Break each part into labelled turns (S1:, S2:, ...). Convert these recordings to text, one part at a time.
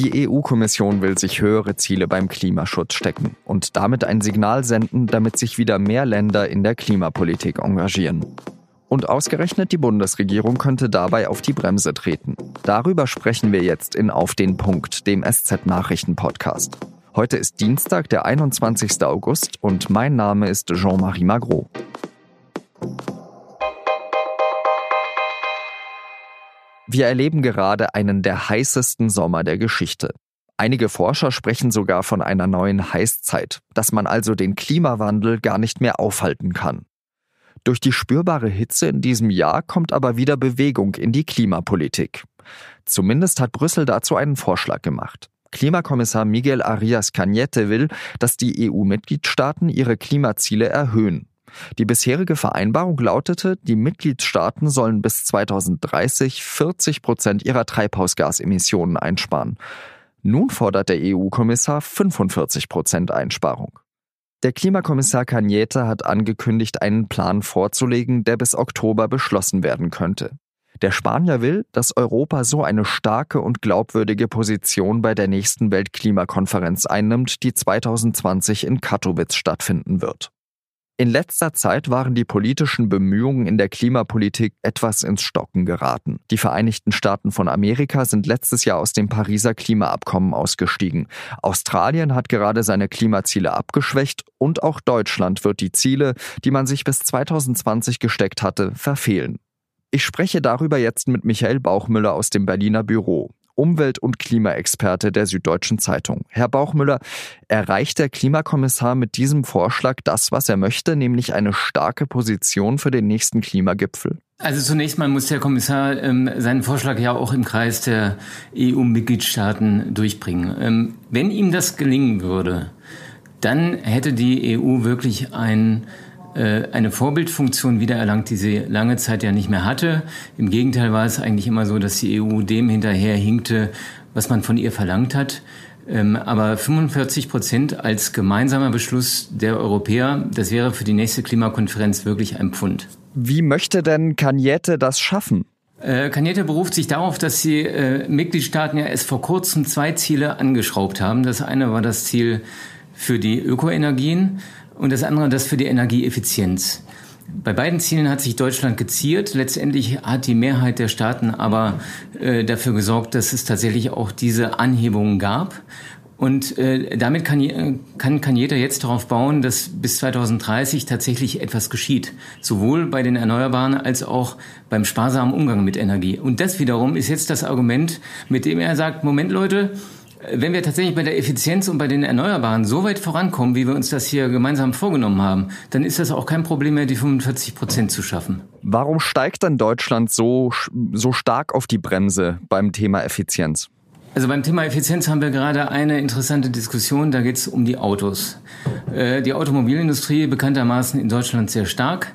S1: Die EU-Kommission will sich höhere Ziele beim Klimaschutz stecken und damit ein Signal senden, damit sich wieder mehr Länder in der Klimapolitik engagieren. Und ausgerechnet die Bundesregierung könnte dabei auf die Bremse treten. Darüber sprechen wir jetzt in Auf den Punkt, dem SZ-Nachrichten-Podcast. Heute ist Dienstag, der 21. August und mein Name ist Jean-Marie Magro. Wir erleben gerade einen der heißesten Sommer der Geschichte. Einige Forscher sprechen sogar von einer neuen Heißzeit, dass man also den Klimawandel gar nicht mehr aufhalten kann. Durch die spürbare Hitze in diesem Jahr kommt aber wieder Bewegung in die Klimapolitik. Zumindest hat Brüssel dazu einen Vorschlag gemacht. Klimakommissar Miguel Arias Cañete will, dass die EU-Mitgliedstaaten ihre Klimaziele erhöhen. Die bisherige Vereinbarung lautete, die Mitgliedstaaten sollen bis 2030 40 Prozent ihrer Treibhausgasemissionen einsparen. Nun fordert der EU-Kommissar 45 Prozent Einsparung. Der Klimakommissar Cañete hat angekündigt, einen Plan vorzulegen, der bis Oktober beschlossen werden könnte. Der Spanier will, dass Europa so eine starke und glaubwürdige Position bei der nächsten Weltklimakonferenz einnimmt, die 2020 in Katowice stattfinden wird. In letzter Zeit waren die politischen Bemühungen in der Klimapolitik etwas ins Stocken geraten. Die Vereinigten Staaten von Amerika sind letztes Jahr aus dem Pariser Klimaabkommen ausgestiegen. Australien hat gerade seine Klimaziele abgeschwächt und auch Deutschland wird die Ziele, die man sich bis 2020 gesteckt hatte, verfehlen. Ich spreche darüber jetzt mit Michael Bauchmüller aus dem Berliner Büro. Umwelt- und Klimaexperte der Süddeutschen Zeitung. Herr Bauchmüller, erreicht der Klimakommissar mit diesem Vorschlag das, was er möchte, nämlich eine starke Position für den nächsten Klimagipfel?
S2: Also zunächst mal muss der Kommissar ähm, seinen Vorschlag ja auch im Kreis der EU-Mitgliedstaaten durchbringen. Ähm, wenn ihm das gelingen würde, dann hätte die EU wirklich ein eine Vorbildfunktion wiedererlangt, die sie lange Zeit ja nicht mehr hatte. Im Gegenteil war es eigentlich immer so, dass die EU dem hinterher hinkte, was man von ihr verlangt hat. Ähm, aber 45 Prozent als gemeinsamer Beschluss der Europäer, das wäre für die nächste Klimakonferenz wirklich ein Pfund.
S1: Wie möchte denn Cagnette das schaffen?
S2: Äh, Cagnette beruft sich darauf, dass die äh, Mitgliedstaaten ja erst vor kurzem zwei Ziele angeschraubt haben. Das eine war das Ziel für die Ökoenergien und das andere das für die Energieeffizienz. Bei beiden Zielen hat sich Deutschland geziert. Letztendlich hat die Mehrheit der Staaten aber äh, dafür gesorgt, dass es tatsächlich auch diese Anhebungen gab. Und äh, damit kann, kann, kann jeder jetzt darauf bauen, dass bis 2030 tatsächlich etwas geschieht. Sowohl bei den Erneuerbaren als auch beim sparsamen Umgang mit Energie. Und das wiederum ist jetzt das Argument, mit dem er sagt, Moment Leute, wenn wir tatsächlich bei der Effizienz und bei den Erneuerbaren so weit vorankommen, wie wir uns das hier gemeinsam vorgenommen haben, dann ist das auch kein Problem mehr, die 45 Prozent zu schaffen.
S1: Warum steigt dann Deutschland so, so stark auf die Bremse beim Thema Effizienz?
S2: Also beim Thema Effizienz haben wir gerade eine interessante Diskussion, da geht es um die Autos. Äh, die Automobilindustrie bekanntermaßen in Deutschland sehr stark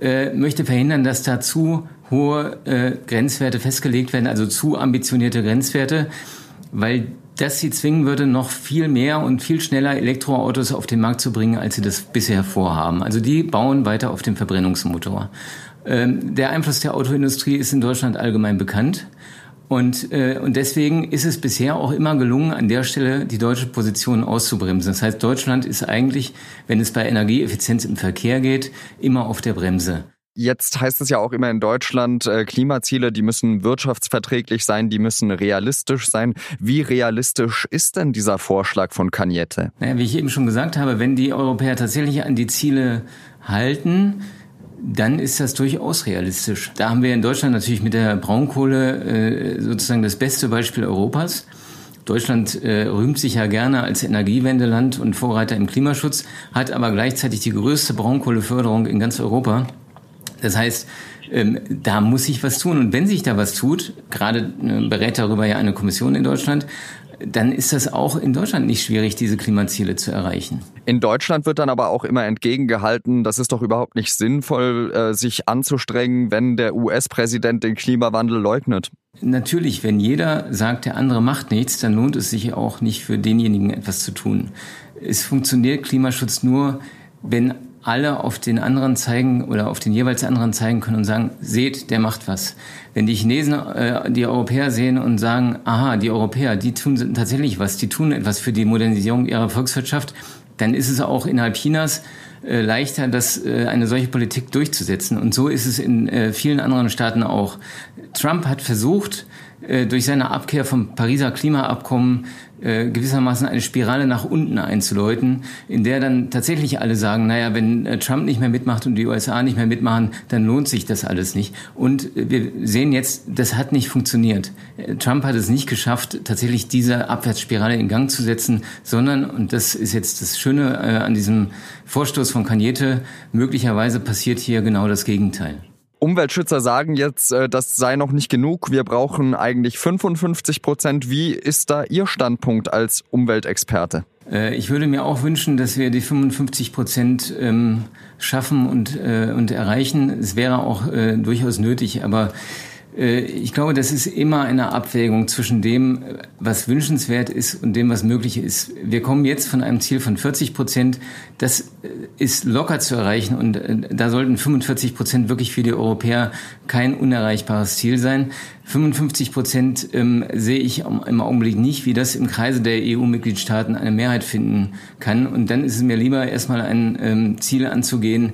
S2: äh, möchte verhindern, dass da zu hohe äh, Grenzwerte festgelegt werden, also zu ambitionierte Grenzwerte, weil das sie zwingen würde, noch viel mehr und viel schneller Elektroautos auf den Markt zu bringen, als sie das bisher vorhaben. Also die bauen weiter auf dem Verbrennungsmotor. Ähm, der Einfluss der Autoindustrie ist in Deutschland allgemein bekannt. Und, äh, und deswegen ist es bisher auch immer gelungen, an der Stelle die deutsche Position auszubremsen. Das heißt, Deutschland ist eigentlich, wenn es bei Energieeffizienz im Verkehr geht, immer auf der Bremse.
S1: Jetzt heißt es ja auch immer in Deutschland, äh, Klimaziele, die müssen wirtschaftsverträglich sein, die müssen realistisch sein. Wie realistisch ist denn dieser Vorschlag von Cagnette?
S2: Naja, wie ich eben schon gesagt habe, wenn die Europäer tatsächlich an die Ziele halten, dann ist das durchaus realistisch. Da haben wir in Deutschland natürlich mit der Braunkohle äh, sozusagen das beste Beispiel Europas. Deutschland äh, rühmt sich ja gerne als Energiewendeland und Vorreiter im Klimaschutz, hat aber gleichzeitig die größte Braunkohleförderung in ganz Europa. Das heißt, ähm, da muss sich was tun. Und wenn sich da was tut, gerade äh, berät darüber ja eine Kommission in Deutschland, dann ist das auch in Deutschland nicht schwierig, diese Klimaziele zu erreichen.
S1: In Deutschland wird dann aber auch immer entgegengehalten, das ist doch überhaupt nicht sinnvoll, äh, sich anzustrengen, wenn der US-Präsident den Klimawandel leugnet.
S2: Natürlich, wenn jeder sagt, der andere macht nichts, dann lohnt es sich auch nicht für denjenigen etwas zu tun. Es funktioniert Klimaschutz nur, wenn alle auf den anderen zeigen oder auf den jeweils anderen zeigen können und sagen, seht, der macht was. Wenn die Chinesen äh, die Europäer sehen und sagen, aha, die Europäer, die tun tatsächlich was, die tun etwas für die Modernisierung ihrer Volkswirtschaft, dann ist es auch innerhalb Chinas äh, leichter, das, äh, eine solche Politik durchzusetzen. Und so ist es in äh, vielen anderen Staaten auch. Trump hat versucht, äh, durch seine Abkehr vom Pariser Klimaabkommen äh, gewissermaßen eine Spirale nach unten einzuläuten, in der dann tatsächlich alle sagen, naja, wenn Trump nicht mehr mitmacht und die USA nicht mehr mitmachen, dann lohnt sich das alles nicht. Und wir sehen jetzt, das hat nicht funktioniert. Trump hat es nicht geschafft, tatsächlich diese Abwärtsspirale in Gang zu setzen, sondern, und das ist jetzt das Schöne an diesem Vorstoß von Cagnete, möglicherweise passiert hier genau das Gegenteil.
S1: Umweltschützer sagen jetzt, äh, das sei noch nicht genug. Wir brauchen eigentlich 55 Prozent. Wie ist da Ihr Standpunkt als Umweltexperte?
S2: Äh, ich würde mir auch wünschen, dass wir die 55 Prozent ähm, schaffen und, äh, und erreichen. Es wäre auch durchaus nötig, aber ich glaube, das ist immer eine Abwägung zwischen dem, was wünschenswert ist und dem, was möglich ist. Wir kommen jetzt von einem Ziel von 40 Prozent. Das äh, ist locker zu erreichen und äh, da sollten 45 Prozent wirklich für die Europäer kein unerreichbares Ziel sein. 55 Prozent ähm, sehe ich im Augenblick nicht, wie das im Kreise der EU-Mitgliedstaaten eine Mehrheit finden kann. Und dann ist es mir lieber, erstmal ein ähm, Ziel anzugehen,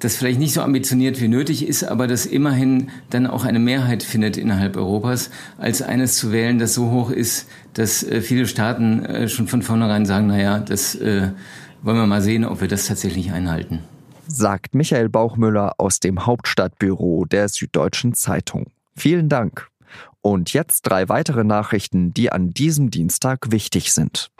S2: das vielleicht nicht so ambitioniert wie nötig ist, aber das immerhin dann auch eine Mehrheit findet innerhalb Europas, als eines zu wählen, das so hoch ist, dass äh, viele Staaten äh, schon von vornherein sagen, naja, das äh, wollen wir mal sehen, ob wir das tatsächlich einhalten.
S1: Sagt Michael Bauchmüller aus dem Hauptstadtbüro der Süddeutschen Zeitung. Vielen Dank. Und jetzt drei weitere Nachrichten, die an diesem Dienstag wichtig sind.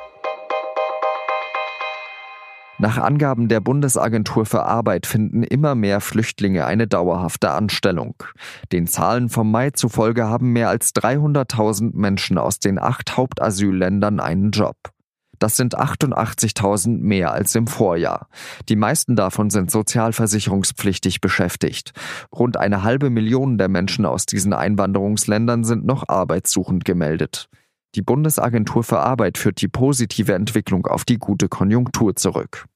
S1: Nach Angaben der Bundesagentur für Arbeit finden immer mehr Flüchtlinge eine dauerhafte Anstellung. Den Zahlen vom Mai zufolge haben mehr als 300.000 Menschen aus den acht Hauptasylländern einen Job. Das sind 88.000 mehr als im Vorjahr. Die meisten davon sind sozialversicherungspflichtig beschäftigt. Rund eine halbe Million der Menschen aus diesen Einwanderungsländern sind noch arbeitssuchend gemeldet. Die Bundesagentur für Arbeit führt die positive Entwicklung auf die gute Konjunktur zurück.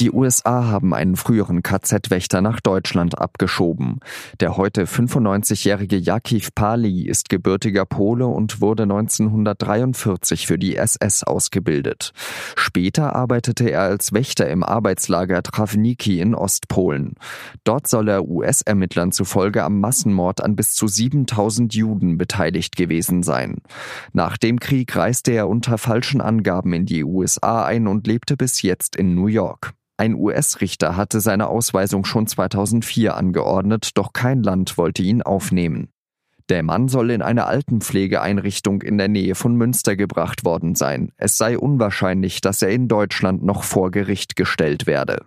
S1: Die USA haben einen früheren KZ-Wächter nach Deutschland abgeschoben. Der heute 95-jährige Jakiv Pali ist gebürtiger Pole und wurde 1943 für die SS ausgebildet. Später arbeitete er als Wächter im Arbeitslager Trawniki in Ostpolen. Dort soll er US-Ermittlern zufolge am Massenmord an bis zu 7000 Juden beteiligt gewesen sein. Nach dem Krieg reiste er unter falschen Angaben in die USA ein und lebte bis jetzt in New York. Ein US-Richter hatte seine Ausweisung schon 2004 angeordnet, doch kein Land wollte ihn aufnehmen. Der Mann soll in eine Altenpflegeeinrichtung in der Nähe von Münster gebracht worden sein. Es sei unwahrscheinlich, dass er in Deutschland noch vor Gericht gestellt werde.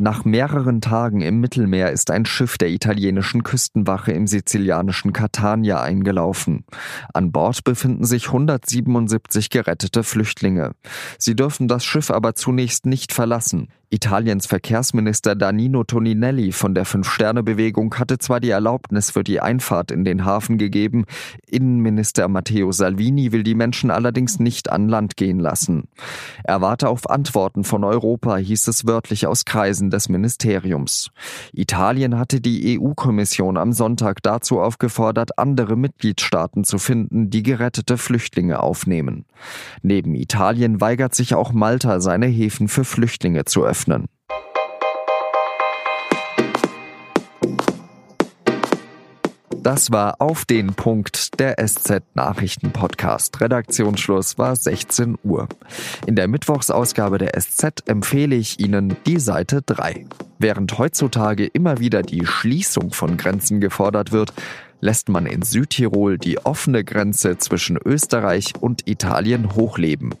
S1: Nach mehreren Tagen im Mittelmeer ist ein Schiff der italienischen Küstenwache im sizilianischen Catania eingelaufen. An Bord befinden sich 177 gerettete Flüchtlinge. Sie dürfen das Schiff aber zunächst nicht verlassen. Italiens Verkehrsminister Danilo Toninelli von der Fünf-Sterne-Bewegung hatte zwar die Erlaubnis für die Einfahrt in den Hafen gegeben, Innenminister Matteo Salvini will die Menschen allerdings nicht an Land gehen lassen. Er warte auf Antworten von Europa, hieß es wörtlich aus Kreisen des Ministeriums. Italien hatte die EU-Kommission am Sonntag dazu aufgefordert, andere Mitgliedstaaten zu finden, die gerettete Flüchtlinge aufnehmen. Neben Italien weigert sich auch Malta, seine Häfen für Flüchtlinge zu öffnen öffnen. Das war auf den Punkt der SZ Nachrichten Podcast. Redaktionsschluss war 16 Uhr. In der Mittwochsausgabe der SZ empfehle ich Ihnen die Seite 3. Während heutzutage immer wieder die Schließung von Grenzen gefordert wird, lässt man in Südtirol die offene Grenze zwischen Österreich und Italien hochleben.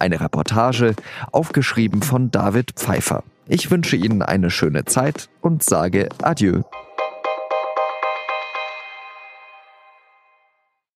S1: Eine Reportage, aufgeschrieben von David Pfeiffer. Ich wünsche Ihnen eine schöne Zeit und sage Adieu.